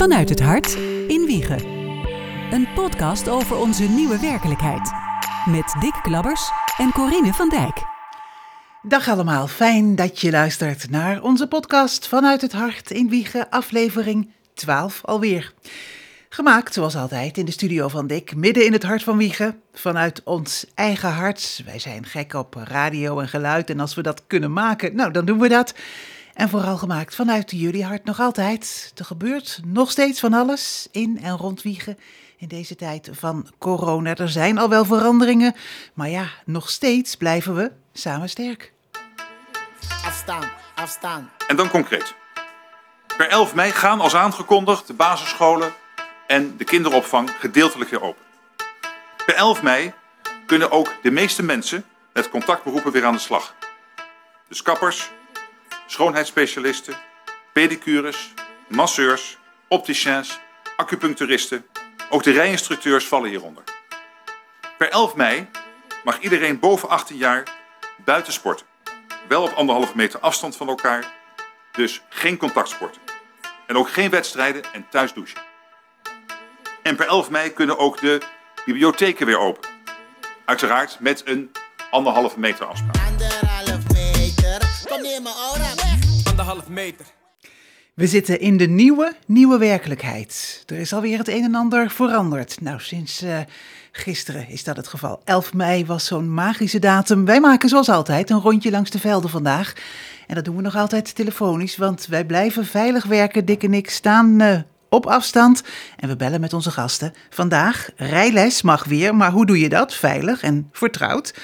Vanuit het hart in Wiegen. Een podcast over onze nieuwe werkelijkheid. Met Dick Klabbers en Corine van Dijk. Dag allemaal, fijn dat je luistert naar onze podcast Vanuit het hart in Wiegen, aflevering 12 alweer. Gemaakt, zoals altijd, in de studio van Dick, midden in het hart van Wiegen, vanuit ons eigen hart. Wij zijn gek op radio en geluid en als we dat kunnen maken, nou, dan doen we dat. En vooral gemaakt vanuit jullie hart nog altijd. Er gebeurt nog steeds van alles in en rond Wiegen in deze tijd van corona. Er zijn al wel veranderingen, maar ja, nog steeds blijven we samen sterk. Afstaan, afstaan. En dan concreet. Per 11 mei gaan als aangekondigd de basisscholen en de kinderopvang gedeeltelijk weer open. Per 11 mei kunnen ook de meeste mensen met contactberoepen weer aan de slag. Dus kappers, schoonheidsspecialisten, pedicures, masseurs, opticiens, acupuncturisten, ook de rijinstructeurs vallen hieronder. Per 11 mei mag iedereen boven 18 jaar buiten sporten. Wel op anderhalve meter afstand van elkaar, dus geen contactsporten. En ook geen wedstrijden en thuis douchen. En per 11 mei kunnen ook de bibliotheken weer open. Uiteraard met een anderhalve meter afspraak. Anderhalf meter. We zitten in de nieuwe, nieuwe werkelijkheid. Er is alweer het een en ander veranderd. Nou, sinds uh, gisteren is dat het geval. 11 mei was zo'n magische datum. Wij maken zoals altijd een rondje langs de velden vandaag. En dat doen we nog altijd telefonisch, want wij blijven veilig werken. Dick en ik staan uh, op afstand en we bellen met onze gasten. Vandaag, rijles mag weer, maar hoe doe je dat? Veilig en vertrouwd.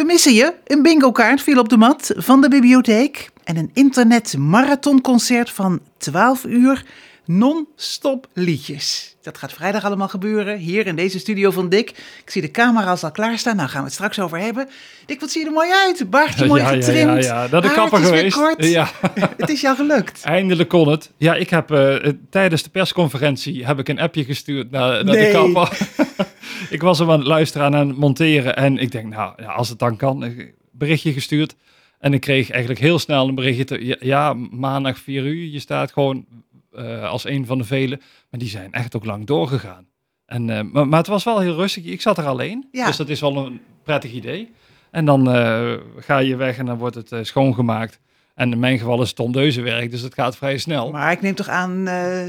We missen je. Een bingo-kaart viel op de mat van de bibliotheek. En een internet marathonconcert van 12 uur non-stop liedjes. Dat gaat vrijdag allemaal gebeuren, hier in deze studio van Dick. Ik zie de camera's al klaarstaan, nou gaan we het straks over hebben. Dick, wat zie je er mooi uit? Baardje mooi ja, getrimd, Ja, ja, ja. dat is de kapper geweest. Kort. Ja. het is jou gelukt. Eindelijk kon het. Ja, ik heb uh, tijdens de persconferentie heb ik een appje gestuurd naar, naar Nee. de kapper. ik was hem aan het luisteren en aan het monteren en ik denk, nou, als het dan kan, een berichtje gestuurd. En ik kreeg eigenlijk heel snel een berichtje, te, ja, maandag 4 uur, je staat gewoon uh, als een van de velen. Maar die zijn echt ook lang doorgegaan. En, uh, maar, maar, het was wel heel rustig. Ik zat er alleen, Ja. dus dat is wel een prettig idee. En dan uh, ga je weg en dan wordt het schoongemaakt. En in mijn geval is het tondeuzenwerk, dus het gaat vrij snel. Maar ik neem toch aan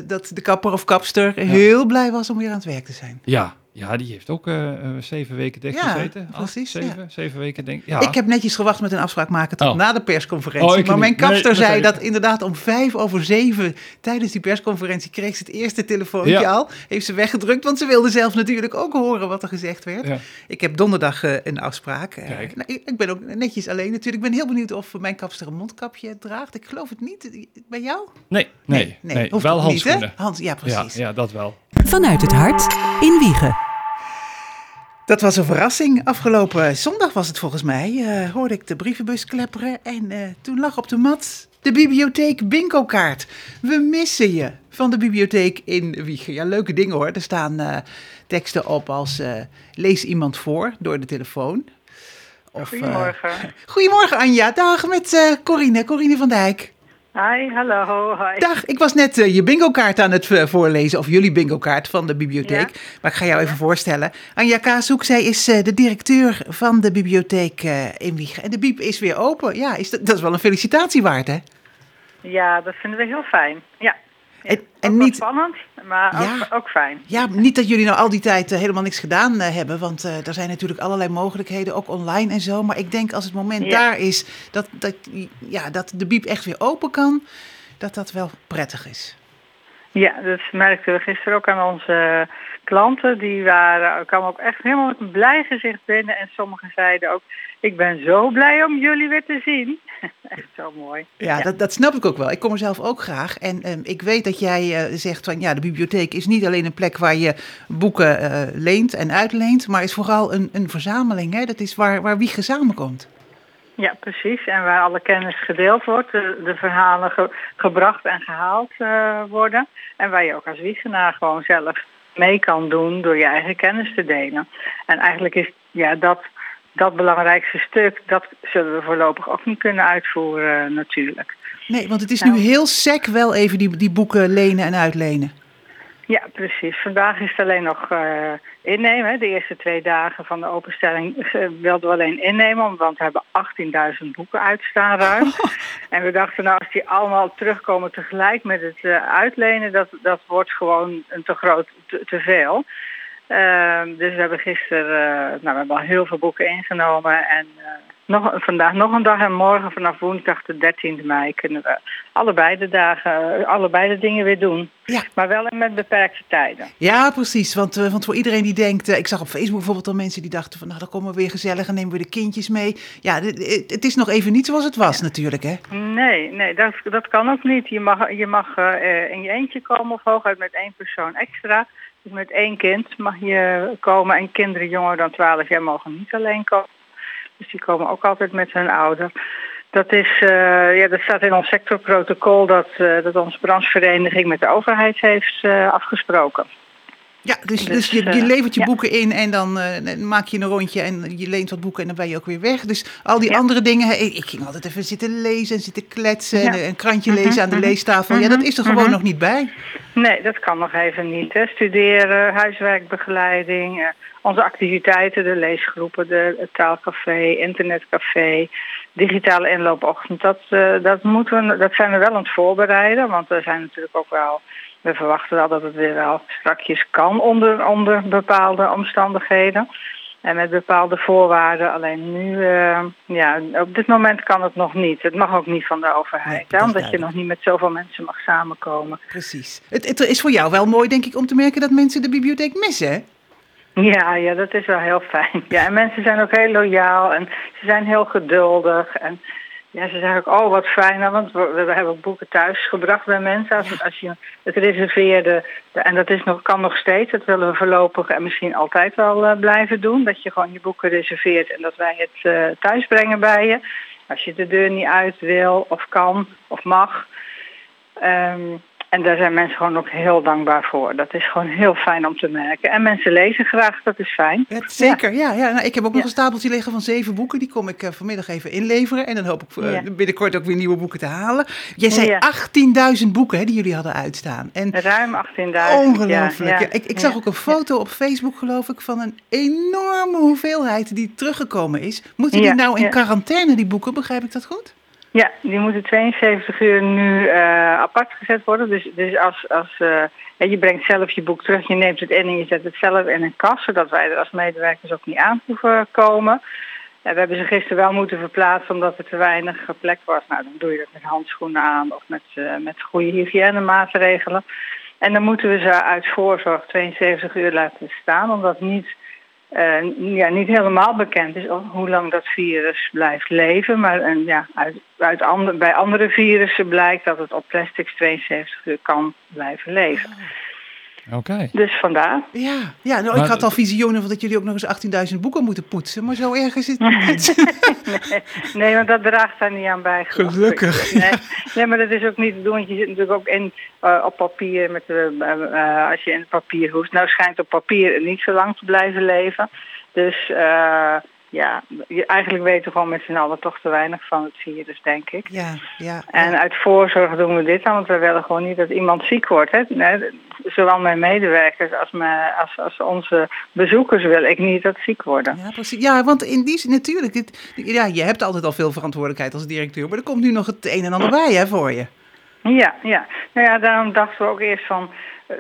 dat de kapper of kapster ja. heel blij was om weer aan het werk te zijn. Ja, ja die heeft ook uh, zeven weken dicht ja, gezeten. Precies, Acht, zeven, ja. zeven weken denk ja. ik. heb netjes gewacht met een afspraak maken tot Oh. na de persconferentie. Oh, maar mijn kapster nee, zei dat inderdaad om vijf over zeven tijdens die persconferentie kreeg ze het eerste telefoontje ja. al. Heeft ze weggedrukt, want ze wilde zelf natuurlijk ook horen wat er gezegd werd. Ik heb donderdag uh, een afspraak. Nou, ik, ik ben ook netjes alleen natuurlijk. Ik ben heel benieuwd of mijn kapster een mondkapje draagt. Ik geloof het niet. Bij jou? Nee, nee, nee. wel niet, handschoenen. Hè? Hans, ja, precies. Ja, ja, dat wel. Vanuit het hart in Wiegen. Dat was een verrassing. Afgelopen zondag was het volgens mij. Uh, hoorde ik de brievenbus klepperen. En uh, toen lag op de mat de bibliotheek bingo-kaart. We missen je van de bibliotheek in Wiegen. Ja, leuke dingen hoor. Er staan uh, teksten op als lees iemand voor door de telefoon. Of, goedemorgen. goedemorgen Anja. Dag met Corine, Corine van Dijk. Hi, hallo. Hi. Dag, ik was net uh, je bingo-kaart aan het uh, voorlezen, of jullie bingo-kaart van de bibliotheek. Ja. Maar ik ga jou even voorstellen. Anja Kaashoek, zij is uh, de directeur van de bibliotheek in Wiegen. En de biep is weer open. Ja, is dat, dat is wel een felicitatie waard, hè? Ja, dat vinden we heel fijn. Ja. En, en niet spannend, maar Ja. ook, ook fijn. Ja, niet dat jullie nou al die tijd uh, helemaal niks gedaan uh, hebben, want uh, er zijn natuurlijk allerlei mogelijkheden, ook online en zo. Maar ik denk als het moment Ja. daar is dat, dat, ja, dat de biep echt weer open kan, dat dat wel prettig is. Ja, dat merkten we gisteren ook aan onze klanten. Die waren, kwamen ook echt helemaal met een blij gezicht binnen. En sommigen zeiden ook, ik ben zo blij om jullie weer te zien. echt zo mooi. Ja, Ja. Dat, dat snap ik ook wel. Ik kom er zelf ook graag. En ehm, ik weet dat jij eh, zegt van ja, de bibliotheek is niet alleen een plek waar je boeken eh, leent en uitleent, maar is vooral een, een verzameling. Hè? Dat is waar, waar wie samenkomt. Ja, precies. En waar alle kennis gedeeld wordt, de, de verhalen ge- gebracht en gehaald eh, worden. En waar je ook als wiegenaar gewoon zelf mee kan doen door je eigen kennis te delen. En eigenlijk is ja, dat, dat belangrijkste stuk, dat zullen we voorlopig ook niet kunnen uitvoeren eh, natuurlijk. Nee, want het is Nou. nu heel sec wel even die, die boeken lenen en uitlenen. Ja, precies. Vandaag is het alleen nog uh, innemen. De eerste twee dagen van de openstelling uh, wilden we alleen innemen, want we hebben 18.000 boeken uitstaan ruim. en we dachten nou, als die allemaal terugkomen tegelijk met het uh, uitlenen, dat, dat wordt gewoon een te groot, te, te veel. Ehm, dus we hebben gisteren, nou we hebben al heel veel boeken ingenomen en nog, vandaag nog een dag en morgen vanaf woensdag de 13e mei kunnen we allebei de dagen, allebei de dingen weer doen. Ja. Maar wel met beperkte tijden. Ja, precies. Want, want voor iedereen die denkt, ik zag op Facebook bijvoorbeeld al mensen die dachten van nou dan komen we weer gezellig en nemen we de kindjes mee. Ja, het is nog even niet zoals het was ja. natuurlijk hè? Nee, nee dat, dat kan ook niet. Je mag, je mag uh, in je eentje komen of hooguit met één persoon extra. Met één kind mag je komen en kinderen jonger dan 12 jaar mogen niet alleen komen. Dus die komen ook altijd met hun ouder. Dat, is, uh, ja, dat staat in ons sectorprotocol dat, uh, dat onze branchevereniging met de overheid heeft uh, afgesproken. Ja, dus, dus, dus je, je, levert je ja. boeken in en dan maak je een rondje en je leent wat boeken en dan ben je ook weer weg. Dus al die ja. andere dingen, ik, ik, ging altijd even zitten lezen en zitten kletsen en een krantje lezen mm -hmm, aan de mhm. leestafel. Ja, dat is er gewoon nog niet bij. Nee, dat kan nog even niet. Hè. Studeren, huiswerkbegeleiding, onze activiteiten, de leesgroepen, de, het taalcafé, internetcafé, digitale inloopochtend, dat, uh, dat, moeten we, dat zijn we wel aan het voorbereiden. Want we zijn natuurlijk ook wel, we verwachten wel dat het weer wel strakjes kan onder, onder bepaalde omstandigheden. En met bepaalde voorwaarden. Alleen nu, uh, ja, op dit moment kan het nog niet. Het mag ook niet van de overheid. Nee, hè, omdat je nog niet met zoveel mensen mag samenkomen. Precies. Het, het is voor jou wel mooi, denk ik, om te merken dat mensen de bibliotheek missen, hè? Ja, ja, dat is wel heel fijn. Ja, en mensen zijn ook heel loyaal en ze zijn heel geduldig. En ja, ze zeggen ook, oh wat fijn, want we, we hebben ook boeken thuis gebracht bij mensen. Als, als je het reserveerde, en dat is nog, kan nog steeds, dat willen we voorlopig en misschien altijd wel uh, blijven doen. Dat je gewoon je boeken reserveert en dat wij het uh, thuis brengen bij je. Als je de deur niet uit wil of kan of mag. Um, en daar zijn mensen gewoon ook heel dankbaar voor. Dat is gewoon heel fijn om te merken. En mensen lezen graag, dat is fijn. Zeker, ja. ja, Nou, ik heb ook nog een stapeltje liggen van zeven boeken. Die kom ik uh, vanmiddag even inleveren. En dan hoop ik uh, binnenkort ook weer nieuwe boeken te halen. Jij zei 18.000 boeken hè, die jullie hadden uitstaan. En Ruim 18.000. Ongelooflijk. Ik, ik, zag ook een foto op Facebook, geloof ik, van een enorme hoeveelheid die teruggekomen is. Moeten die nou in quarantaine, die boeken? Begrijp ik dat goed? Ja, die moeten 72 uur nu uh, apart gezet worden. Dus, dus als, als uh, je brengt zelf je boek terug, je neemt het in en je zet het zelf in een kast, zodat wij er als medewerkers ook niet aan hoeven komen. En we hebben ze gisteren wel moeten verplaatsen omdat er te weinig plek was. Nou, dan doe je dat met handschoenen aan of met, uh, met goede hygiënemaatregelen. En dan moeten we ze uit voorzorg 72 uur laten staan, omdat niet uh, ja, niet helemaal bekend is hoe lang dat virus blijft leven. Maar uh, ja, uit, uit bij andere virussen blijkt dat het op plastics 72 uur kan blijven leven. Oké. Okay. Dus vandaar. Ja, ja nou, maar, ik had al visioenen van dat jullie ook nog eens 18.000 boeken moeten poetsen. Maar zo erg is het niet. nee, nee, want dat draagt daar niet aan bij. Gelukkig. Nee, nee, maar dat is ook niet te doen. Want je zit natuurlijk ook in, uh, op papier. Met, uh, als je in papier hoest. Nou schijnt op papier niet zo lang te blijven leven. Dus uh, ja, eigenlijk weten we gewoon met z'n allen toch te weinig van het virus, denk ik. Ja, ja, en uit voorzorg doen we dit dan, want we willen gewoon niet dat iemand ziek wordt. Hè? Nee, zowel mijn medewerkers als, mijn, als, als onze bezoekers wil ik niet dat ziek worden. Ja, precies. Ja, want in die zin natuurlijk, dit, ja, je hebt altijd al veel verantwoordelijkheid als directeur, maar er komt nu nog het een en ander bij hè, voor je. Ja, ja. Nou ja, daarom dachten we ook eerst van,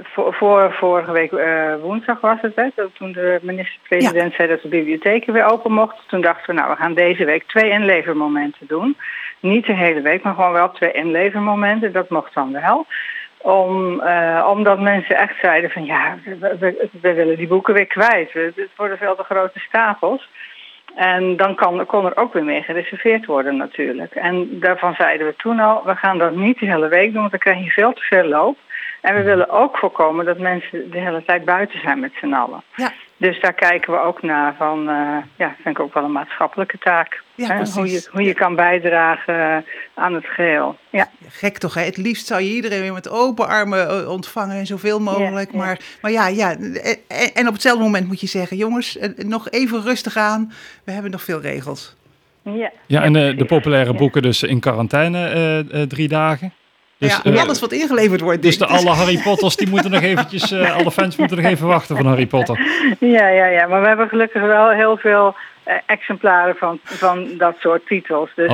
voor, voor vorige week uh, woensdag was het, hè, toen de minister-president ja. zei dat de bibliotheken weer open mochten. Toen dachten we, nou, we gaan deze week twee inlevermomenten doen. Niet de hele week, maar gewoon wel twee inlevermomenten. Dat mocht dan wel. Om, uh, omdat mensen echt zeiden van, ja, we, we, we willen die boeken weer kwijt. Het worden veel te grote stapels. En dan kan, kon er ook weer meer gereserveerd worden natuurlijk. En daarvan zeiden we toen al, we gaan dat niet de hele week doen, want dan krijg je veel te veel loop. En we willen ook voorkomen dat mensen de hele tijd buiten zijn met z'n allen. Ja. Dus daar kijken we ook naar van, uh, ja, vind ik ook wel een maatschappelijke taak. Ja, hè? Hoe, je, hoe je kan bijdragen aan het geheel. Ja. Gek toch, hè? Het liefst zou je iedereen weer met open armen ontvangen en zoveel mogelijk. Ja, maar, maar ja, ja, en op hetzelfde moment moet je zeggen, jongens, nog even rustig aan. We hebben nog veel regels. Ja, ja en de, de populaire boeken dus in quarantaine uh, uh, drie dagen? Dus, ja, eh, alles wat ingeleverd wordt. dus de alle Harry Potters, die moeten nog eventjes, eh, alle fans moeten nog even wachten van Harry Potter. Ja, ja, ja. Maar we hebben gelukkig wel heel veel eh, exemplaren van, van dat soort titels. Dus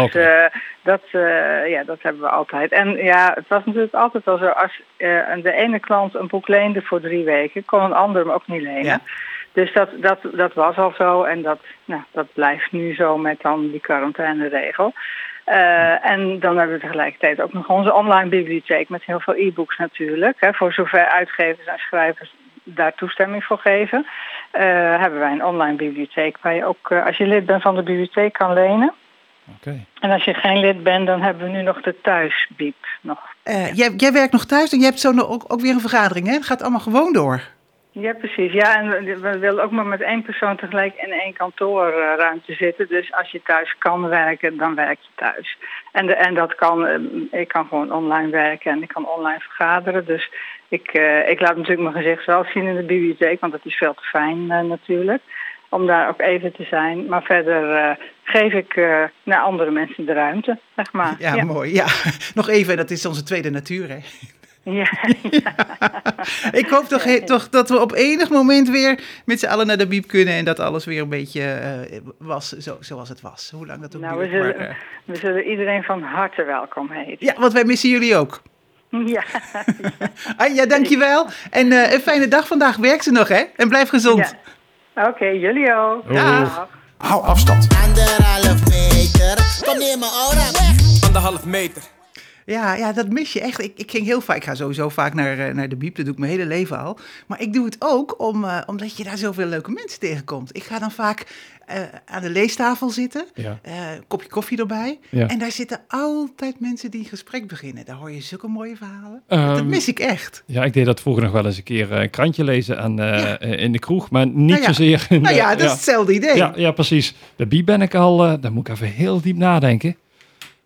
dat, ja, dat hebben we altijd. En ja, het was natuurlijk altijd al zo. Als de ene klant een boek leende voor drie weken, kon een ander hem ook niet lenen. Ja. Dus dat, dat, dat was al zo en dat, nou, dat blijft nu zo met dan die quarantaineregel. Eh, en dan hebben we tegelijkertijd ook nog onze online bibliotheek met heel veel e-books natuurlijk. Hè, voor zover uitgevers en schrijvers daar toestemming voor geven. eh, hebben wij een online bibliotheek waar je ook, eh, als je lid bent van de bibliotheek, kan lenen. Oké. En als je geen lid bent, dan hebben we nu nog de thuisbiep nog. Eh, jij, jij werkt nog thuis en je hebt zo ook, ook weer een vergadering, hè? Het gaat allemaal gewoon door. Ja, precies. Ja, en we- willen ook maar met één persoon tegelijk in één kantoorruimte zitten. Dus als je thuis kan werken, dan werk je thuis. En, de, en dat kan, eh, ik kan gewoon online werken en ik kan online vergaderen. Dus ik, eh, ik laat natuurlijk mijn gezicht wel zien in de bibliotheek, want dat is veel te fijn eh, natuurlijk. Om daar ook even te zijn. Maar verder eh, geef ik naar andere mensen de ruimte, zeg maar. Ja, ja. mooi. Ja, nog even, dat is onze tweede natuur, hè? Ja, Ik hoop toch, he- toch dat we op enig moment weer met z'n allen naar de biep kunnen en dat alles weer een beetje eh, was zo, zoals het was. Hoe lang dat ook Nou, we duurt. maar, eh, we zullen iedereen van harte welkom heten. ja, want wij missen jullie ook. Ja, Anja, dankjewel. En eh, een fijne dag vandaag. Werk ze nog, hè? En blijf gezond. ja. Oké, jullie ook. Dag. Hou afstand. Anderhalf meter. Kom neer mijn aura weg. Anderhalf meter. Ja, ja, dat mis je echt. Ik, ik ging heel vaak, ik ga sowieso vaak naar, eh, naar de biep, dat doe ik mijn hele leven al. Maar ik doe het ook om, eh, omdat je daar zoveel leuke mensen tegenkomt. Ik ga dan vaak eh, aan de leestafel zitten, Ja. kopje koffie erbij. Ja. En daar zitten altijd mensen die een gesprek beginnen. Daar hoor je zulke mooie verhalen. dat Ehm, mis ik echt. Ja, ik deed dat vroeger nog wel eens een keer een krantje lezen aan, in de kroeg, maar niet Nou zozeer in Nou de- ja, dat is hetzelfde idee. ja, ja, precies. De Bie ben ik al, daar moet ik even heel diep nadenken,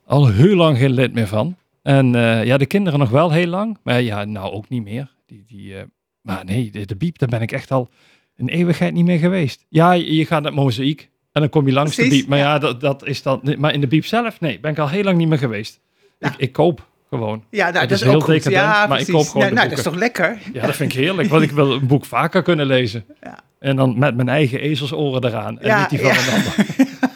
al heel lang geen lid meer van. En eh, ja, de kinderen nog wel heel lang, maar ja, nou ook niet meer. Die, die, eh, maar nee, de, de Biep, daar ben ik echt al een eeuwigheid niet meer geweest. Ja, je, je gaat naar Mozaïek en dan kom je langs Precies, de Biep. Maar ja, ja. dat, dat is dan, maar in de Biep zelf, nee, ben ik al heel lang niet meer geweest. Ik, ik koop gewoon. Ja, nou, dat is is, heel ook goed. decadent, ja, maar ik precies. koop gewoon nou, nou, dat is toch lekker? Ja, dat vind ik heerlijk, want ik wil een boek vaker kunnen lezen. Ja. En dan met mijn eigen ezelsoren eraan en Ja, niet die van ja. een ander.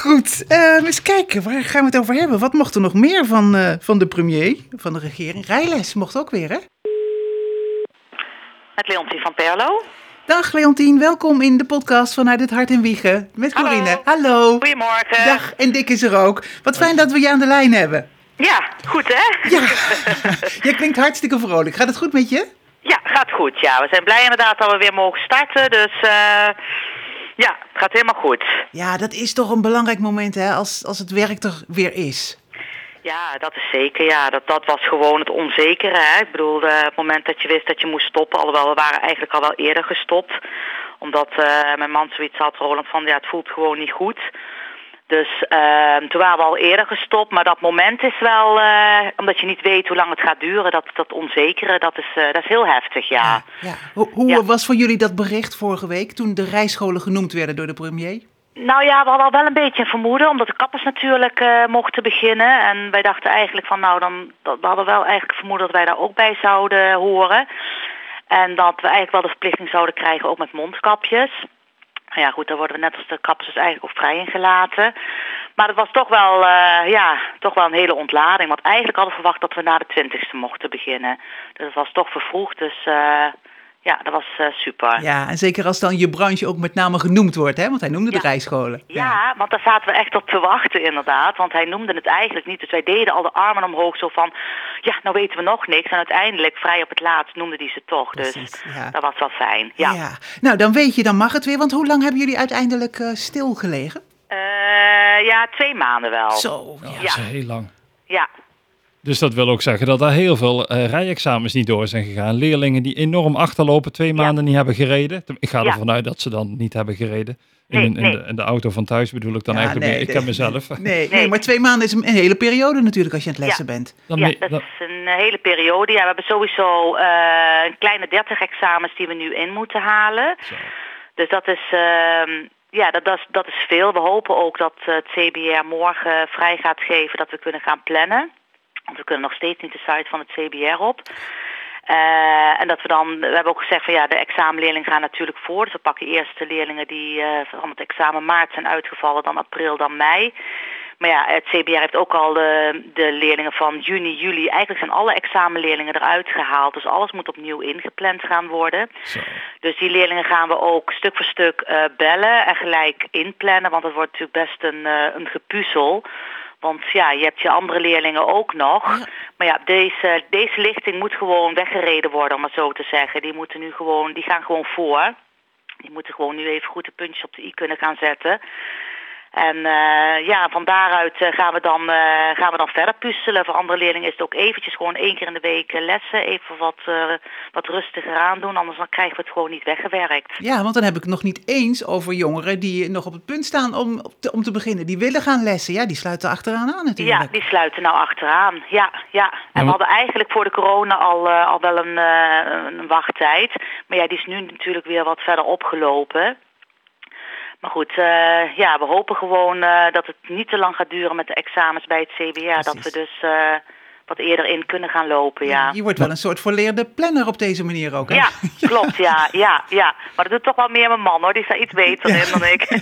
Goed, eh, eens kijken, waar gaan we het over hebben? Wat mocht er nog meer van, eh, van de premier, van de regering? Rijles mocht ook weer, hè? Met Leontien van Perlo. Dag Leontien, welkom in de podcast vanuit het Hart en Wiegen met. Corine. Hallo. Goedemorgen. Dag, en Dick is er ook. Wat fijn dat we je aan de lijn hebben. Ja, goed hè? Ja, je klinkt hartstikke vrolijk. Gaat het goed met je? Ja, gaat goed. Ja, we zijn blij inderdaad dat we weer mogen starten. Dus eh, ja, het gaat helemaal goed. Ja, dat is toch een belangrijk moment, hè, als, als het werk er weer is. Ja, dat is zeker. Ja, dat, dat was gewoon het onzekere. Hè? Ik bedoel, eh, het moment dat je wist dat je moest stoppen, alhoewel we waren eigenlijk al wel eerder gestopt. Omdat eh, mijn man zoiets had, Roland, van ja, het voelt gewoon niet goed. Dus eh, toen waren we al eerder gestopt, maar dat moment is wel, eh, omdat je niet weet hoe lang het gaat duren, dat, dat onzekere, dat is, eh, dat is heel heftig, ja. ja. Hoe, hoe Ja. was voor jullie dat bericht vorige week toen de rijscholen genoemd werden door de premier? Nou ja, we hadden al wel een beetje een vermoeden, omdat de kappers natuurlijk eh, mochten beginnen. En wij dachten eigenlijk van, nou, dan dat, we hadden wel eigenlijk vermoeden dat wij daar ook bij zouden horen. En dat we eigenlijk wel de verplichting zouden krijgen, ook met mondkapjes. Ja, goed, daar worden we net als de kappers dus eigenlijk ook vrij in gelaten. Maar het was toch wel, eh, ja, toch wel een hele ontlading. Want eigenlijk hadden we verwacht dat we na de twintigste mochten beginnen. Dus het was toch vervroegd, dus eh, ja, dat was eh, super. Ja, en zeker als dan je branche ook met name genoemd wordt, hè? Want hij noemde de rijscholen. Ja, want daar zaten we echt op te wachten inderdaad. Want hij noemde het eigenlijk niet. Dus wij deden al de armen omhoog zo van... Ja, nou weten we nog niks. En uiteindelijk, vrij op het laatst, noemde hij ze toch. Precies, dus ja. dat was wel fijn. Ja. Nou, dan weet je, dan mag het weer. Want hoe lang hebben jullie uiteindelijk eh, stilgelegen? Eh, ja, twee maanden wel. Zo, Ja, ja. dat is heel lang. Ja. Dus dat wil ook zeggen dat er heel veel eh, rijexamens niet door zijn gegaan. Leerlingen die enorm achterlopen, twee maanden niet hebben gereden. Ik ga Ja. ervan uit dat ze dan niet hebben gereden. In, Nee, in, nee. de, in de auto van thuis bedoel ik dan Ja, eigenlijk nee, meer. Ik nee. ken mezelf. Nee, nee, Nee. maar twee maanden is een hele periode natuurlijk als je aan het lessen Ja. bent. Dan ja, dat dan- is een eh, hele periode. Ja, we hebben sowieso eh, een kleine 30 examens die we nu in moeten halen. Zo. Dus dat is, ehm, ja, dat, dat, is, dat is veel. We hopen ook dat het CBR morgen vrij gaat geven dat we kunnen gaan plannen. Want we kunnen nog steeds niet de site van het CBR op. Uh, en dat we dan, we hebben ook gezegd van ja, de examenleerlingen gaan natuurlijk voor. Dus we pakken eerst de leerlingen die uh, van het examen maart zijn uitgevallen, dan april, dan mei. Maar ja, het CBR heeft ook al de, de leerlingen van juni, juli. Eigenlijk zijn alle examenleerlingen eruit gehaald. Dus alles moet opnieuw ingepland gaan worden. Zo. Dus die leerlingen gaan we ook stuk voor stuk uh, bellen en gelijk inplannen. Want het wordt natuurlijk best een, uh, een gepuzzel. Want ja, je hebt je andere leerlingen ook nog. Ja. Maar ja, deze, deze lichting moet gewoon weggereden worden, om het zo te zeggen. Die moeten nu gewoon, die gaan gewoon voor. Die moeten gewoon nu even goed de puntjes op de i kunnen gaan zetten. En uh, ja, van daaruit uh, gaan, we dan, uh, gaan we dan verder puzzelen. Voor andere leerlingen is het ook eventjes gewoon één keer in de week lessen. Even wat, wat rustiger aandoen, anders dan krijgen we het gewoon niet weggewerkt. Ja, want dan heb ik het nog niet eens over jongeren die nog op het punt staan om te, om te beginnen. Die willen gaan lessen. Ja, die sluiten achteraan aan natuurlijk. Ja, die sluiten nou achteraan. Ja, ja. En Ja, we hadden eigenlijk voor de corona al, al wel een, een wachttijd. Maar ja, die is nu natuurlijk weer wat verder opgelopen. Maar goed, uh, ja, we hopen gewoon uh, dat het niet te lang gaat duren met de examens bij het CBR. Dat we dus uh, wat eerder in kunnen gaan lopen, ja. Je wordt wel een soort volleerde planner op deze manier ook, hè? Ja, klopt, ja, ja, ja. Maar dat doet toch wel meer mijn man, hoor. Die is daar iets beter in dan ik.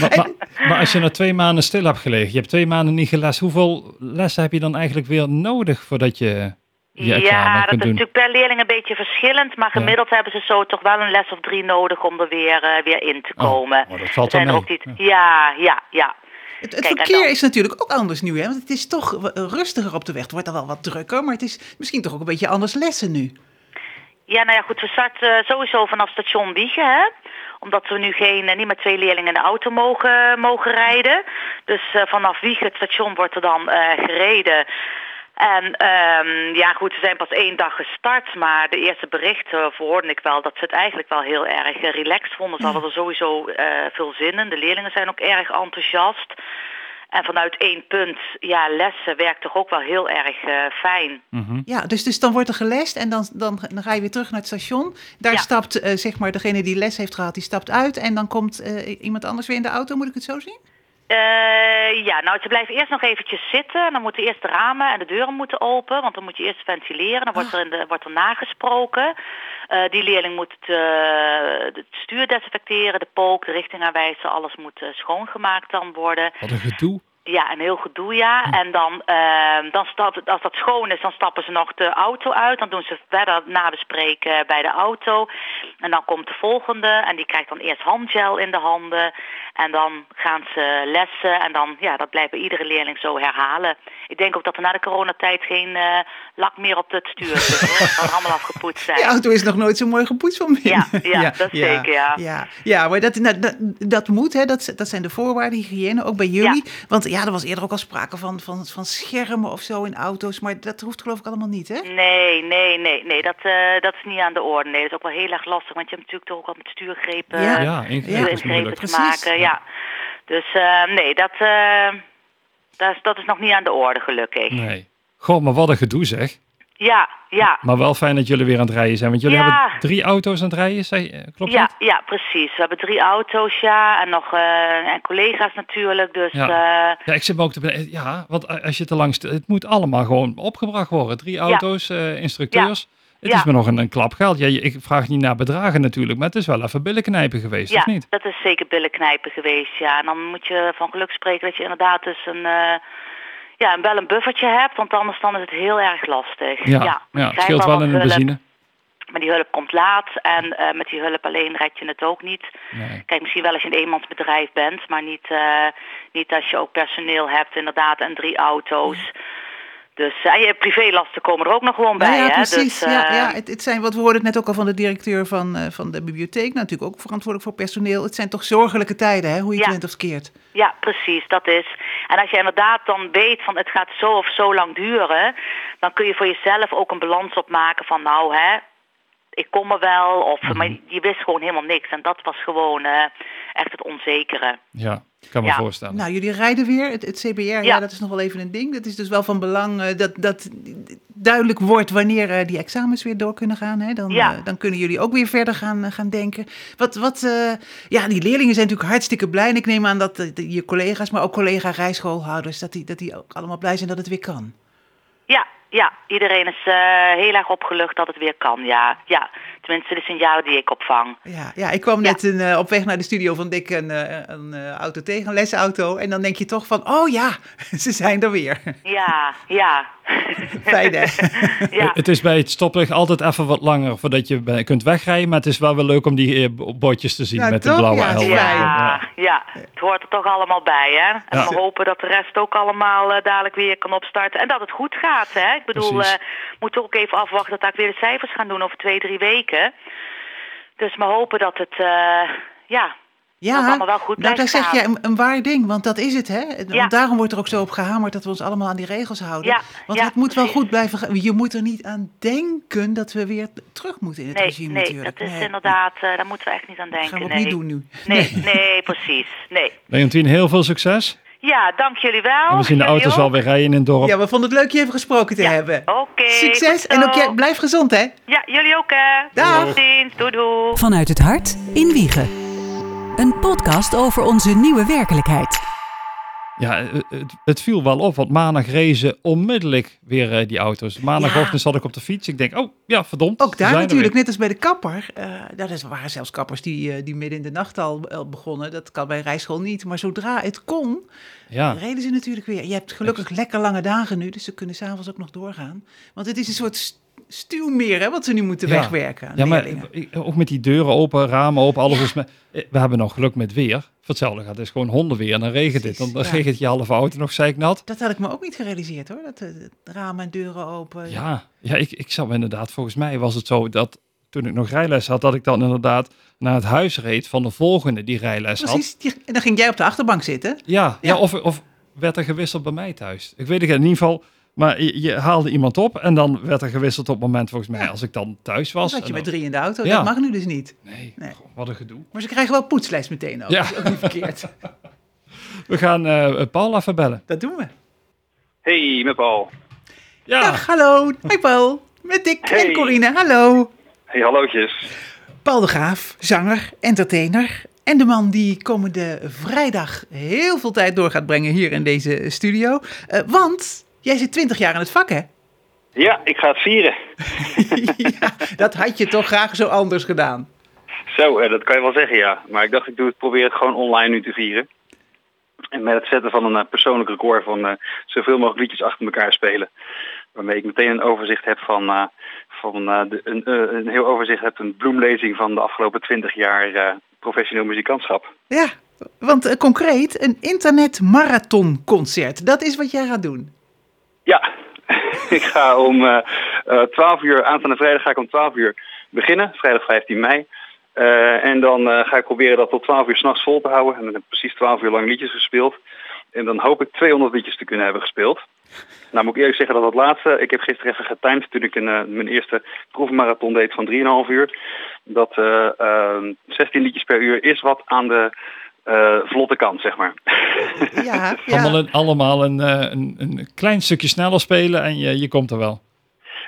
Maar, maar, maar als je nou twee maanden stil hebt gelegen, je hebt twee maanden niet gelest, hoeveel lessen heb je dan eigenlijk weer nodig voordat je je Ja, dat kunt is doen? natuurlijk per leerling een beetje verschillend. Maar Ja. gemiddeld hebben ze zo toch wel een les of drie nodig om er weer, uh, weer in te komen. Oh, dat valt Er wel zijn mee. ook niet... Ja, ja, ja. Het, het Kijk, verkeer dan- is natuurlijk ook anders nu, hè? Want het is toch rustiger op de weg. Het wordt al wel wat drukker, maar het is misschien toch ook een beetje anders lessen nu. Ja, nou ja, goed, we starten sowieso vanaf station Wiegen, hè. Omdat we nu geen, eh, niet met twee leerlingen in de auto mogen, mogen rijden. Dus eh, vanaf Wiegen, het station, wordt er dan eh, gereden. En ehm, ja, goed, we zijn pas één dag gestart, maar de eerste berichten hoorde ik wel dat ze het eigenlijk wel heel erg eh, relaxed vonden. Ze hadden er sowieso eh, veel zin in. De leerlingen zijn ook erg enthousiast. En vanuit één punt, ja, lessen werkt toch ook wel heel erg eh, fijn. Mhm. Ja, dus, dus dan wordt er gelest en dan, dan, dan ga je weer terug naar het station. Daar Ja. stapt, eh, zeg maar, degene die les heeft gehad, die stapt uit. En dan komt eh, iemand anders weer in de auto, moet ik het zo zien? Eh, ja, nou, ze blijven eerst nog eventjes zitten. Dan moeten eerst de ramen en de deuren moeten open. Want dan moet je eerst ventileren. Dan wordt er, in de, wordt er nagesproken. Eh, die leerling moet het, eh, het stuur desinfecteren, de pook, de richting aanwijzen. Alles moet schoongemaakt dan worden. Wat een gedoe. Ja, een heel gedoe, ja. En dan, ehm, dan stapt, als dat schoon is, dan stappen ze nog de auto uit. Dan doen ze verder nabespreken bij de auto. En dan komt de volgende en die krijgt dan eerst handgel in de handen. En dan gaan ze lessen en dan, ja, dat blijft bij iedere leerling zo herhalen. Ik denk ook dat er na de coronatijd geen eh, lak meer op het stuur zit. hoor. Dat kan allemaal afgepoetst zijn. De auto is nog nooit zo mooi gepoetst van binnen. Ja, ja, dat zeker, ja. Ja, ja maar dat, nou, dat, dat moet, hè, dat, dat zijn de voorwaarden, hygiëne, ook bij jullie. Want ja, er was eerder ook al sprake van, van, van schermen of zo in auto's. Maar dat hoeft geloof ik allemaal niet, hè? Nee, nee, nee, nee, dat, eh, dat is niet aan de orde. Nee, dat is ook wel heel erg lastig, want je hebt natuurlijk toch ook wat met stuurgrepen, Ja. Ja, moeilijk. te Precies. maken. Ja. Dus eh, nee, dat, eh, dat, is, dat is nog niet aan de orde, gelukkig. Nee. Goh, maar wat een gedoe zeg. Ja, ja. Maar wel fijn dat jullie weer aan het rijden zijn. Want jullie Ja. hebben drie auto's aan het rijden, zei, eh, klopt Ja, dat? ja, precies. We hebben drie auto's, ja, en nog eh, en collega's natuurlijk. Dus Ja. ja, Ja, ik zit me ook te. Ja, want als je te lang... Het moet allemaal gewoon opgebracht worden. Drie auto's, eh, instructeurs. Het Ja. is me nog een, een klap geld. Ja, ik vraag niet naar bedragen natuurlijk, maar het is wel even billen knijpen geweest, ja of niet? dat is zeker billen knijpen geweest, ja. En dan moet je van geluk spreken dat je inderdaad dus een... ja, wel een buffertje hebt, want anders dan is het heel erg lastig. Ja, ja, je het scheelt wel in de benzine. Maar die hulp komt laat en eh, met die hulp alleen red je het ook niet. Nee. Kijk, misschien wel als je een eenmansbedrijf bent, maar niet, eh, niet als je ook personeel hebt inderdaad en drie auto's. Dus en je privélasten komen er ook nog gewoon bij. Nou ja, hè? precies. Dus, ja, ja, het, het zijn, wat we hoorden het net ook al van de directeur van, eh, van de bibliotheek, natuurlijk ook verantwoordelijk voor personeel. Het zijn toch zorgelijke tijden, hè, hoe je het Ja. of keert. Ja, precies, dat is. En als je inderdaad dan weet van het gaat zo of zo lang duren, dan kun je voor jezelf ook een balans opmaken van nou hè, ik kom er wel. Of, Mhm. Maar je wist gewoon helemaal niks. En dat was gewoon eh, echt het onzekere. Ja, ik kan me Ja. voorstellen. Nou, jullie rijden weer, het, het CBR, ja. Ja. dat is nog wel even een ding. Dat is dus wel van belang eh, dat, dat duidelijk wordt wanneer eh, die examens weer door kunnen gaan. Hè? Dan, Ja. dan kunnen jullie ook weer verder gaan, gaan denken. Wat, wat, eh, ja, die leerlingen zijn natuurlijk hartstikke blij. En ik neem aan dat de- je collega's, maar ook collega rijschoolhouders, dat die, dat die ook allemaal blij zijn dat het weer kan. Ja, ja. Iedereen is eh, heel erg opgelucht dat het weer kan, ja. Ja, tenminste de signalen die ik opvang. Ja, ja ik kwam Ja. net een, eh, op weg naar de studio van Dick een, eh, een eh, auto tegen, een lesauto. En dan denk je toch van, oh ja, ze zijn er weer. Ja, ja. Fijn, hè? ja. Het is bij het stoplicht altijd even wat langer voordat je kunt wegrijden. Maar het is wel weer leuk om die bordjes te zien Ja, met toch? de blauwe Ja. Ja, ja, het hoort er toch allemaal bij, hè? En Ja. we hopen dat de rest ook allemaal dadelijk weer kan opstarten. En dat het goed gaat, hè? Ik bedoel, Precies. eh moeten ook even afwachten dat daar weer de cijfers gaan doen over twee, drie weken. Dus we hopen dat het, eh, ja, dat het Ja, allemaal wel goed nou, blijft daar zeg je een, een waar ding, want dat is het, hè? Want Ja. daarom wordt er ook zo op gehamerd dat we ons allemaal aan die regels houden. Ja, want ja, het moet wel goed blijven gaan. Je moet er niet aan denken dat we weer terug moeten in het Nee, regime nee, natuurlijk. dat is Nee. inderdaad, eh, daar moeten we echt niet aan Dat denken. gaan we ook nee. niet doen nu. Nee, nee, precies. Nee. Leontien, heel veel succes. Ja, dank jullie wel. En we zien de Jullie auto's ook. wel weer rijden in het dorp. Ja, we vonden het leuk je even gesproken te Ja, hebben. Oké. Succes en ook jij, blijf gezond, hè? Ja, jullie ook, hè. Dag. Tot ziens. Doei, doei. Vanuit het hart in Wiegen. Een podcast over onze nieuwe werkelijkheid. Ja, eh, het, het viel wel op, want maandag rezen onmiddellijk weer eh, die auto's. Maandagochtend zat ik op de fiets. Ik denk, oh ja, verdomd. Ook daar natuurlijk, net als bij de kapper. eh dat is, waren zelfs kappers die, eh, die midden in de nacht al, begonnen. Dat kan bij rijschool niet. Maar zodra het kon, Ja, reden ze natuurlijk weer. Je hebt gelukkig lekker lange dagen nu, dus ze kunnen s'avonds ook nog doorgaan. Want het is een soort st- stuwmeer hè, wat ze nu moeten Ja. wegwerken ja maar leerlingen. ik- ook met die deuren open, ramen open, alles is met... eh, We hebben nog geluk met weer. Hetzelfde gaat het is gewoon hondenweer en dan regent het. Dan, dan Precies, ja. regent je halve auto nog zeiknat. Dat had ik me ook niet gerealiseerd hoor, dat de, de ramen en deuren open. Ja, ja ik, ik zat inderdaad, volgens mij was het zo dat toen ik nog rijles had, dat ik dan inderdaad naar het huis reed van de volgende die rijles had. Precies, die- en dan ging jij op de achterbank zitten. Ja, ja. Ja. of, of werd er gewisseld bij mij thuis. Ik weet het in ieder geval. Maar je, je haalde iemand op en dan werd er gewisseld op het moment, volgens mij, Ja. als ik dan thuis Dan was. zat je met drie in de auto, Ja. dat mag nu dus niet. Nee, Nee. goh, wat een gedoe. Maar ze krijgen wel poetsles meteen ook, Ja. dat is ook niet verkeerd. We gaan eh Paul even bellen. Dat doen we. Hey, met Paul. Ja, Dag, hallo. Hoi Paul. Met Dick en. Corine, hallo. Hey, hallootjes. Paul de Graaf, zanger, entertainer. En de man die komende vrijdag heel veel tijd door gaat brengen hier in deze studio. Eh, want jij zit 20 jaar in het vak, hè? Ja, ik ga het vieren. ja, dat had je toch graag zo anders gedaan. Zo, eh, dat kan je wel zeggen, ja. Maar ik dacht, ik doe het, probeer het gewoon online nu te vieren. En met het zetten van een eh, persoonlijk record van eh, zoveel mogelijk liedjes achter elkaar spelen. Waarmee ik meteen een overzicht heb van, van de, een, een heel overzicht heb, een bloemlezing van de afgelopen 20 jaar professioneel muzikantschap. Ja, want concreet, een internetmarathonconcert. Dat is wat jij gaat doen. Ja, ik ga om eh eh, 12 uur, aanstaande vrijdag ga ik om 12 uur beginnen, vrijdag 15 mei. Eh, en dan eh, ga ik proberen dat tot 12 uur s'nachts vol te houden. En dan heb ik precies 12 uur lang liedjes gespeeld. En dan hoop ik 200 liedjes te kunnen hebben gespeeld. Nou moet ik eerlijk zeggen dat dat laatste, ik heb gisteren even getimed toen ik een, eh, mijn eerste proefmarathon deed van 3,5 uur. Dat eh, eh, 16 liedjes per uur is wat aan de eh, vlotte kant, zeg maar. Ja, allemaal, ja. een, allemaal een, eh, een, een klein stukje sneller spelen en je, je komt er wel.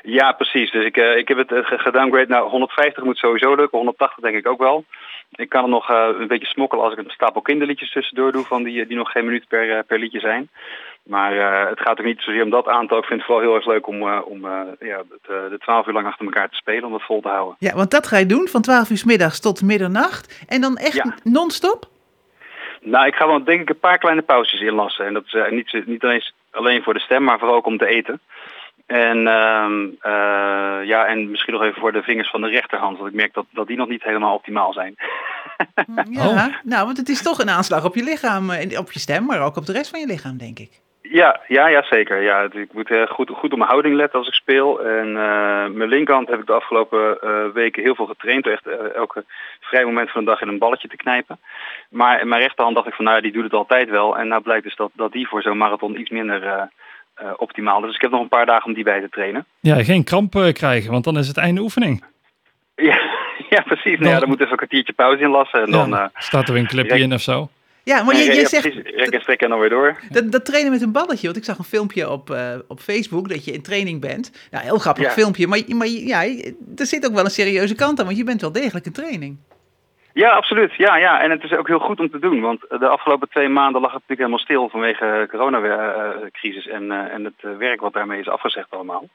Ja, precies. Dus ik, eh, ik heb het gedowngrade naar 150 moet sowieso lukken. 180 denk ik ook wel. Ik kan er nog eh, een beetje smokkelen als ik een stapel kinderliedjes tussendoor doe van die, die nog geen minuut per, per liedje zijn. Maar eh, het gaat ook niet zozeer om dat aantal. Ik vind het vooral heel erg leuk om, om eh, ja, het, eh, de 12 uur lang achter elkaar te spelen, om dat vol te houden. ja, want dat ga je doen van 12 uur 's middags tot middernacht. En dan echt Ja. non-stop? Nou, ik ga wel denk ik een paar kleine pauzes inlassen. En dat is eh, niet, niet alleen, alleen voor de stem, maar vooral ook om te eten. En, ehm, eh, ja, en misschien nog even voor de vingers van de rechterhand. Want ik merk dat, dat die nog niet helemaal optimaal zijn. Ja, nou, want het is toch een aanslag op je lichaam, eh, en op je stem, maar ook op de rest van je lichaam, denk ik. Ja, ja, ja zeker. Ja, ik moet eh, goed, goed op mijn houding letten als ik speel. En eh, mijn linkerhand heb ik de afgelopen eh, weken heel veel getraind. Echt elke vrij moment van de dag in een balletje te knijpen. Maar mijn rechterhand dacht ik van, nou ja, die doet het altijd wel. En nou blijkt dus dat, dat die voor zo'n marathon iets minder optimaal is. Dus ik heb nog een paar dagen om die bij te trainen. Ja, geen kramp krijgen, want dan is het einde oefening. Ja, ja precies. Nou ja, dan moet even een kwartiertje pauze inlassen. En dan... Ja, staat er weer een clipje in of zo. Ja, maar je, je zegt rek en strek en dan weer door. dat, dat trainen met een balletje. Want ik zag een filmpje op, eh, op Facebook dat je in training bent. Nou, heel grappig Ja. filmpje. Maar, maar ja, er zit ook wel een serieuze kant aan, want je bent wel degelijk in training. Ja, absoluut. Ja, ja, en het is ook heel goed om te doen. Want de afgelopen twee maanden lag het natuurlijk helemaal stil vanwege de coronacrisis en, eh, en het eh, werk wat daarmee is afgezegd allemaal.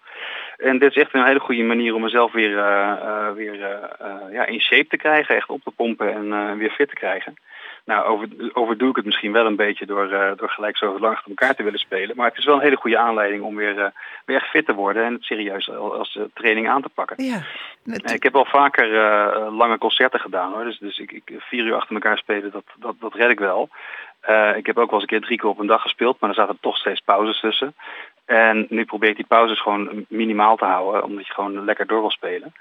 En dit is echt een hele goede manier om mezelf weer, weer ja, in shape te krijgen, echt op te pompen en weer fit te krijgen. Nou, over, overdoe ik het misschien wel een beetje door, eh, door gelijk zo lang achter elkaar te willen spelen. Maar het is wel een hele goede aanleiding om weer, eh, weer echt fit te worden en het serieus al- als eh, training aan te pakken. Ja. Ik heb al vaker lange concerten gedaan hoor. Dus, dus ik, ik vier uur achter elkaar spelen, dat, dat, dat red ik wel. Ik heb ook wel eens een keer drie keer op een dag gespeeld, maar er zaten toch steeds pauzes tussen. En nu probeer ik die pauzes gewoon minimaal te houden, omdat je gewoon lekker door wil spelen.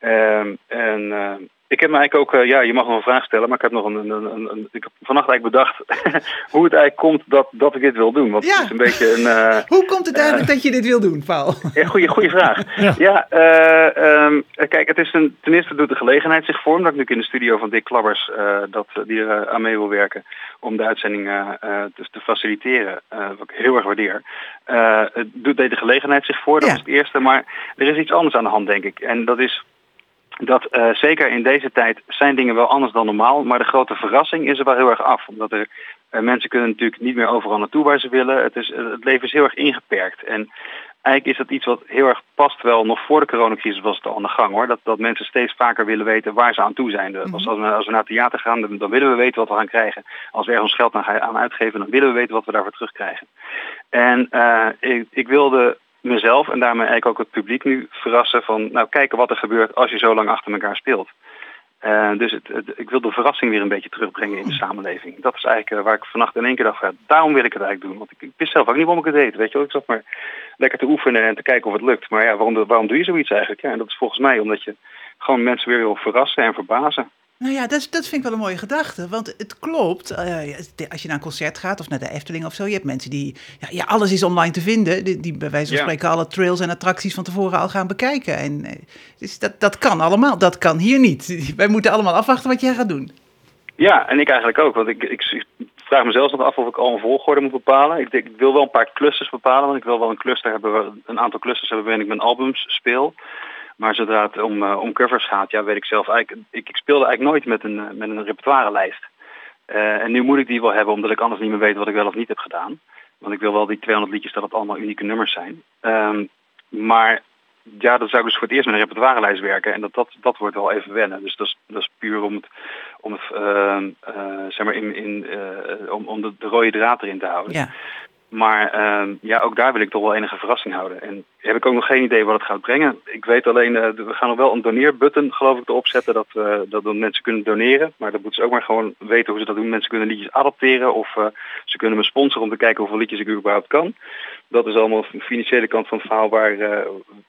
Ehm, en eh, ik heb me eigenlijk ook, eh, ja, je mag nog een vraag stellen, maar ik heb nog een, een, een, een- ik heb vannacht eigenlijk bedacht hoe het eigenlijk komt dat, dat ik dit wil doen. Want Ja. het is een beetje een, eh, Hoe komt het eigenlijk dat je dit wil doen, Paul? ja, goede, goede vraag. Ja, eh, ehm, kijk, het is een, ten eerste doet de gelegenheid zich vorm dat ik nu in de studio van Dick Klabbers, eh, dat, die er eh, aan mee wil werken, om de uitzending eh, eh, te, te faciliteren, eh, wat ik heel erg waardeer. Eh, het doet deze gelegenheid zich voor, dat Ja. is het eerste, maar er is iets anders aan de hand, denk ik. En dat is dat eh, zeker in deze tijd zijn dingen wel anders dan normaal, maar de grote verrassing is er wel heel erg af. Omdat er eh, mensen kunnen natuurlijk niet meer overal naartoe waar ze willen. Het, is, eh, het leven is heel erg ingeperkt. En eigenlijk is dat iets wat heel erg past wel. Nog voor de coronacrisis was het al aan de gang hoor. Dat, dat mensen steeds vaker willen weten waar ze aan toe zijn. De- als, als, we, als we naar het theater gaan, dan, dan willen we weten wat we gaan krijgen. Als we ergens geld aan, gaan- aan uitgeven, dan willen we weten wat we daarvoor terugkrijgen. En ik, ik wilde mezelf en daarmee eigenlijk ook het publiek nu verrassen van nou kijken wat er gebeurt als je zo lang achter elkaar speelt. Eh, dus het, ik wil de verrassing weer een beetje terugbrengen in de samenleving. Dat is eigenlijk eh, waar ik vannacht in één keer dacht, van, daarom wil ik het eigenlijk doen. Want ik, ik wist zelf ook niet waarom ik het deed. Weet je? Ik zat maar lekker te oefenen en te kijken of het lukt. Maar ja, waarom, waarom doe je zoiets eigenlijk? Ja, en dat is volgens mij omdat je gewoon mensen weer wil verrassen en verbazen. Nou ja, dat, dat vind ik wel een mooie gedachte. Want het klopt, eh, als je naar een concert gaat of naar de Efteling of zo, je hebt mensen die, ja, ja alles is online te vinden, die, die bij wijze van Ja. spreken alle trails en attracties van tevoren al gaan bekijken. En, eh, dus dat, dat kan allemaal, dat kan hier niet. Wij moeten allemaal afwachten wat jij gaat doen. Ja, en ik eigenlijk ook. Want ik, ik vraag mezelf nog af of ik al een volgorde moet bepalen. Ik, ik wil wel een paar clusters bepalen. Want ik wil wel een cluster hebben, een aantal clusters hebben waarin ik mijn albums speel. Maar zodra het om, eh, om covers gaat, ja, weet ik zelf eigenlijk. Ik, ik speelde eigenlijk nooit met een, eh, met een repertoirelijst. Eh, en nu moet ik die wel hebben, omdat ik anders niet meer weet wat ik wel of niet heb gedaan. Want ik wil wel die 200 liedjes dat het allemaal unieke nummers zijn. Ehm, maar ja, dan zou ik dus voor het eerst met een repertoirelijst werken. En dat, dat, dat wordt wel even wennen. Dus dat is, dat is puur om het, om het ehm, eh, zeg maar in, in, om, om de, de rode draad erin te houden. Ja. Maar ehm, ja, ook daar wil ik toch wel enige verrassing houden. En heb ik ook nog geen idee wat het gaat brengen. Ik weet alleen, eh, we gaan nog wel een doneerbutton geloof ik erop zetten dat, eh, dat dan mensen kunnen doneren. Maar dat moeten ze ook maar gewoon weten hoe ze dat doen. Mensen kunnen liedjes adopteren of eh, ze kunnen me sponsoren om te kijken hoeveel liedjes ik überhaupt kan. Dat is allemaal de financiële kant van het verhaal waar,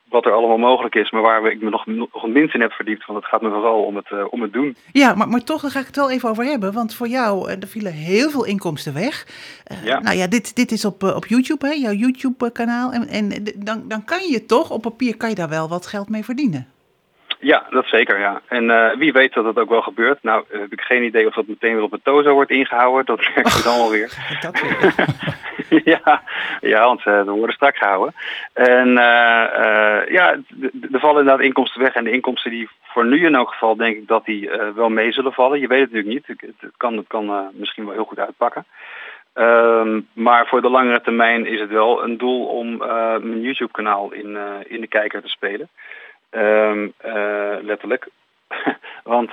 wat er allemaal mogelijk is. Maar waar ik me nog, nog het minst in heb verdiept. Want het gaat me vooral om het, om het doen. Ja, maar, maar toch, daar ga ik het wel even over hebben. Want voor jou, er vielen heel veel inkomsten weg. Ja. Nou ja, dit, dit is op, op YouTube, hè, jouw YouTube-kanaal. En, en d- dan, dan kan je toch, op papier kan je daar wel wat geld mee verdienen. Ja, dat zeker, ja. En eh, wie weet dat dat ook wel gebeurt. Nou, heb ik geen idee of dat meteen weer op het tozo wordt ingehouden. Dat merk je dan alweer. Dat ja, ja, want eh, we worden strak gehouden. En eh, ja, er vallen inderdaad inkomsten weg. En de inkomsten die voor nu in elk geval denk ik dat die wel mee zullen vallen. Je weet het natuurlijk niet. Het, het kan, het kan misschien wel heel goed uitpakken. Ehm, maar voor de langere termijn is het wel een doel om eh, mijn YouTube kanaal in, eh, in de kijker te spelen. Ehm, eh, letterlijk. Want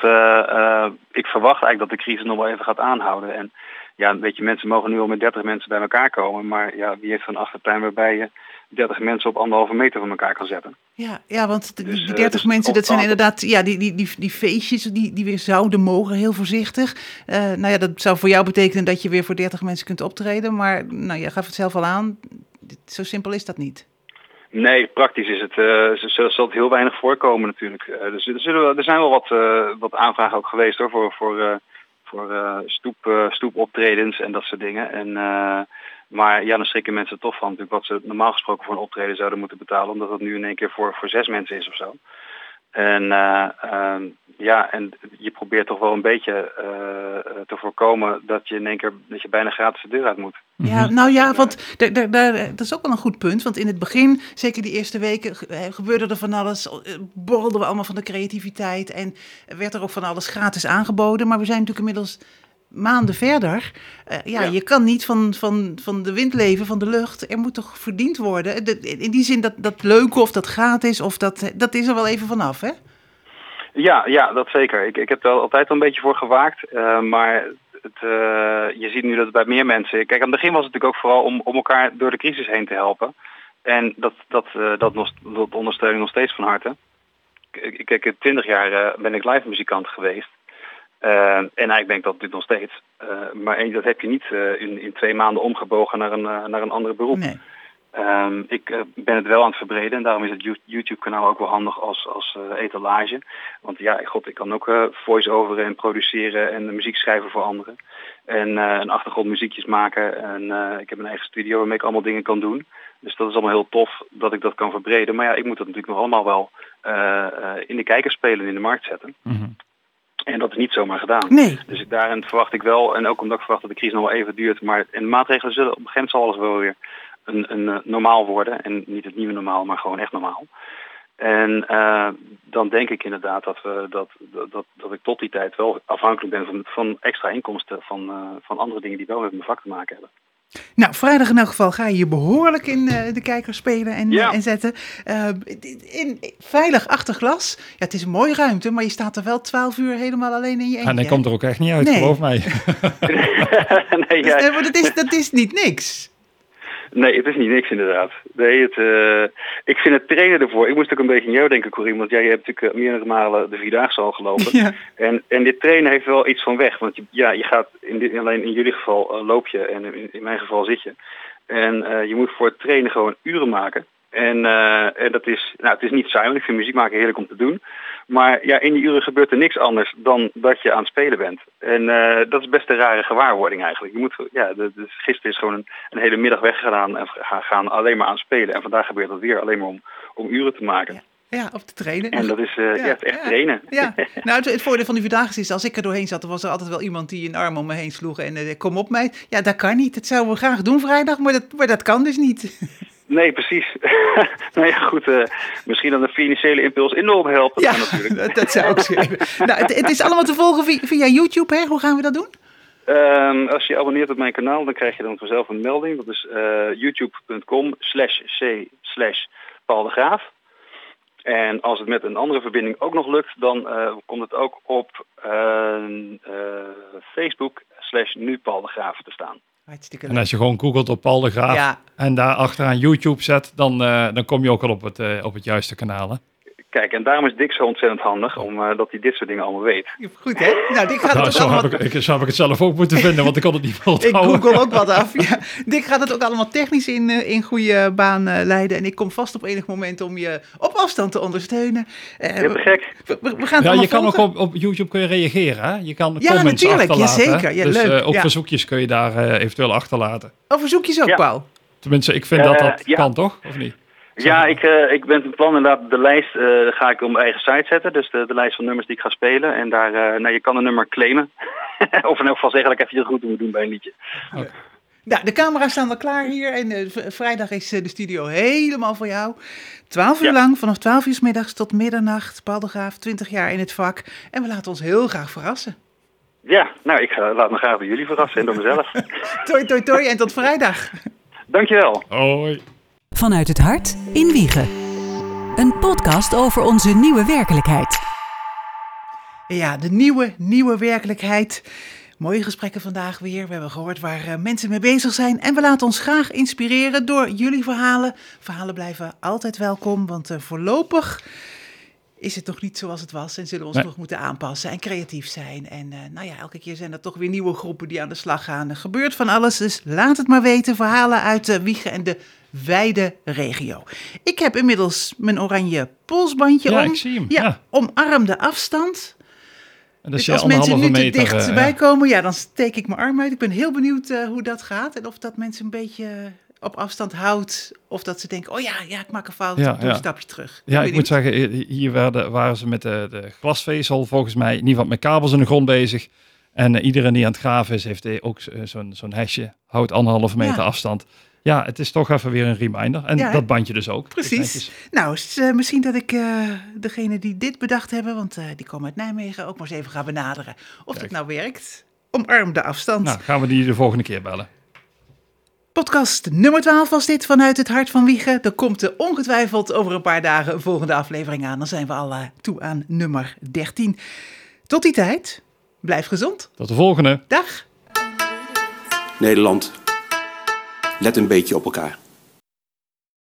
ik verwacht eigenlijk dat de crisis nog wel even gaat aanhouden. En ja, weet je, mensen mogen nu al met 30 mensen bij elkaar komen. Maar ja, wie heeft een achtertuin waarbij je 30 mensen op anderhalve meter van elkaar kan zetten? Ja, ja, want die, Dus, die eh, 30 dus mensen, dat zijn inderdaad, ja, die, die, die, die feestjes die, die weer zouden mogen, heel voorzichtig. Eh, nou ja, dat zou voor jou betekenen dat je weer voor 30 mensen kunt optreden. Maar nou, je gaf het zelf al aan, zo simpel is dat niet. Nee, praktisch is het, eh, z- zal het heel weinig voorkomen natuurlijk. Eh, dus er, zullen er zijn wel wat, eh, wat aanvragen ook geweest hoor, voor, voor, eh, voor eh, stoep, eh, stoepoptredens en dat soort dingen. En, eh, maar ja, dan schrikken mensen toch van natuurlijk wat ze normaal gesproken voor een optreden zouden moeten betalen. Omdat dat nu in één keer voor, voor zes mensen is of zo. En eh, ehm, ja, en je probeert toch wel een beetje eh, te voorkomen dat je in één keer dat je bijna gratis de deur uit moet. Ja, nou ja, want daar, daar, daar, dat is ook wel een goed punt. Want in het begin, zeker die eerste weken, eh, gebeurde er van alles. Borrelden we allemaal van de creativiteit. En werd er ook van alles gratis aangeboden. Maar we zijn natuurlijk inmiddels maanden verder. Eh, ja, Ja. je kan niet van, van, van de wind leven, van de lucht. Er moet toch verdiend worden. De- in die zin dat dat leuke of dat gratis, of dat, dat is er wel even vanaf, hè? Ja, ja, dat zeker. Ik, ik heb er altijd een beetje voor gewaakt. eh, maar het, eh, je ziet nu dat het bij meer mensen... Kijk, aan het begin was het natuurlijk ook vooral om, om elkaar door de crisis heen te helpen. En dat, dat, dat, nog, dat ondersteun ik nog steeds van harte. Kijk, twintig jaar ben ik live muzikant geweest. Eh, en eigenlijk ben ik dat dit nog steeds. Eh, maar dat heb je niet eh, in, in twee maanden omgebogen naar een, eh, naar een ander beroep. Nee. Ehm, ik eh, ben het wel aan het verbreden en daarom is het You- YouTube-kanaal ook wel handig als, als etalage. Want ja, god, ik kan ook eh voice-over en produceren en muziek schrijven voor anderen. En een achtergrondmuziekjes maken. En ik heb een eigen studio waarmee ik allemaal dingen kan doen. Dus dat is allemaal heel tof dat ik dat kan verbreden. Maar ja, ik moet dat natuurlijk nog allemaal wel in de kijker spelen en in de markt zetten. Mhm. En niet zomaar gedaan. Nee. Dus ik- daarin verwacht ik wel, en ook omdat ik verwacht dat de crisis nog wel even duurt, maar en de maatregelen zullen op een gegeven moment alles wel weer een, een eh, normaal worden. En niet het nieuwe normaal, maar gewoon echt normaal. En eh, dan denk ik inderdaad dat, we, dat, dat, dat, dat ik tot die tijd wel afhankelijk ben van, van extra inkomsten van, eh, van andere dingen die wel met mijn vak te maken hebben. Nou, vrijdag in elk geval ga je je behoorlijk in eh, de kijker spelen en, Ja. eh, en zetten. Eh, in, veilig achter glas. Ja, het is een mooie ruimte, maar je staat er wel twaalf uur helemaal alleen in je eentje. En hij komt er ook echt niet uit, Nee. geloof mij. nee, Dus, ja, maar dat is, dat is niet niks. Nee, het is niet niks inderdaad. Nee, het, eh, ik vind het trainen ervoor. Ik moest ook een beetje aan jou denken, Corine, want jij hebt natuurlijk eh, meerdere malen de Vierdaagse al gelopen. Ja. En, en dit trainen heeft wel iets van weg. Want je, ja, je gaat, in dit, alleen in jullie geval eh, loop je en in, in mijn geval zit je. En je moet voor het trainen gewoon uren maken. En, en dat is, nou, het is niet saai, want ik vind muziek maken heerlijk om te doen. Maar ja, in die uren gebeurt er niks anders dan dat je aan het spelen bent. En eh, dat is best een rare gewaarwording eigenlijk. Je moet, ja, de, gisteren is gewoon een, een hele middag weggegaan en gaan, alleen maar aan spelen. En vandaag gebeurt dat weer alleen maar om, om uren te maken. Ja, op te trainen. En dat is eh, ja, het echt trainen. Ja, nou het, het voordeel van die Vierdaagse is, als ik er doorheen zat, dan was er altijd wel iemand die een arm om me heen sloeg en eh, kom op mij. Ja, dat kan niet. Dat zouden we graag doen vrijdag, maar dat, maar dat kan dus niet. Nee, precies. nou ja, goed. eh, misschien dan een financiële impuls enorm helpen. Ja, natuurlijk. dat, zou zeggen. Nou, het, het is allemaal te volgen via, via YouTube, hè? Hoe gaan we dat doen? Ehm, als je abonneert op mijn kanaal, dan krijg je dan vanzelf een melding. Dat is eh, youtube.com slash c slash Paul de Graaf. En als het met een andere verbinding ook nog lukt, dan eh, komt het ook op Facebook slash nu Paul de Graaf te staan. Hartstikke En als je gewoon googelt op Paul de Graaf Ja. en daar achteraan YouTube zet, dan, eh, dan kom je ook al op het, eh, op het juiste kanaal. Hè? Kijk, en daarom is Dick zo ontzettend handig, omdat dat hij dit soort dingen allemaal weet. Goed, hè? Nou, Dick gaat het Nou, ook zo, allemaal... heb ik, ik, zo heb ik het zelf ook moeten vinden, want ik kon het niet Ik volhouden. google ook wat af. Ja. Dick gaat het ook allemaal technisch in, eh, in goede baan eh, leiden. En ik kom vast op enig moment om je op afstand te ondersteunen. Eh, Je te gek. we, we- we gaan het Ja, je kan ook volgen. op, op YouTube kun je reageren. Hè? Je kan Ja, comments natuurlijk. achterlaten. Ja, dus leuk. eh, ook Ja. verzoekjes kun je daar eh, eventueel achterlaten. Oh, verzoekjes ook, Ja. Paul. Tenminste, ik vind Eh, dat dat ja. kan, toch? Of niet? Ja, ik, eh, ik ben van plan inderdaad de lijst eh, ga ik op mijn eigen site zetten. Dus de, de lijst van nummers die ik ga spelen. En daar, eh, nou, je kan een nummer claimen. of in elk geval zeggen dat ik even je goed moet doen bij een liedje. Nou, de camera's staan al klaar hier. En vrijdag is de studio helemaal voor jou. Twaalf uur Ja. lang, vanaf twaalf uur 's middags tot middernacht. Paul de Graaf, 20 jaar in het vak. En we laten ons heel graag verrassen. Ja, nou, ik ga, laat me graag door jullie verrassen en door mezelf. Toi, toi, toi en tot vrijdag. Dankjewel. Hoi. Vanuit het hart in Wiegen. Een podcast over onze nieuwe werkelijkheid. Ja, de nieuwe, nieuwe werkelijkheid. Mooie gesprekken vandaag weer. We hebben gehoord waar eh, mensen mee bezig zijn. En we laten ons graag inspireren door jullie verhalen. Verhalen blijven altijd welkom, want eh, voorlopig is het nog niet zoals het was. En zullen we ons Nee. nog moeten aanpassen en creatief zijn. En eh, nou ja, elke keer zijn er toch weer nieuwe groepen die aan de slag gaan. Er gebeurt van alles, dus laat het maar weten. Verhalen uit de Wiegen en de wijde regio. Ik heb inmiddels mijn oranje polsbandje Ja, om. ik zie hem, Ja, ja. omarm de afstand. En Dus als mensen nu te meter, dicht eh, komen, ja, dan steek ik mijn arm uit. Ik ben heel benieuwd eh, hoe dat gaat en of dat mensen een beetje op afstand houdt. Of dat ze denken, oh ja, ja ik maak een fout, Ja, doe ja. een stapje terug. Ja, ik moet zeggen, eh, hier werden, waren ze met de, de glasvezel volgens mij, in ieder geval met kabels in de grond bezig. En iedereen die aan het graven is, heeft ook zo'n zo'n hesje, houdt anderhalve meter Ja. afstand. Ja, het is toch even weer een reminder. En Ja, dat bandje dus ook. Precies. Nou, is, eh, misschien dat ik eh degene die dit bedacht hebben, want eh, die komen uit Nijmegen, ook maar eens even ga benaderen. Of Kijk. dat nou werkt. Omarm de afstand. Nou, gaan we die de volgende keer bellen. Podcast nummer 12 was dit vanuit het hart van Wiegen. Er komt er ongetwijfeld over een paar dagen een volgende aflevering aan. Dan zijn we al toe aan nummer 13. Tot die tijd, blijf gezond. Tot de volgende. Dag. Nederland, let een beetje op elkaar.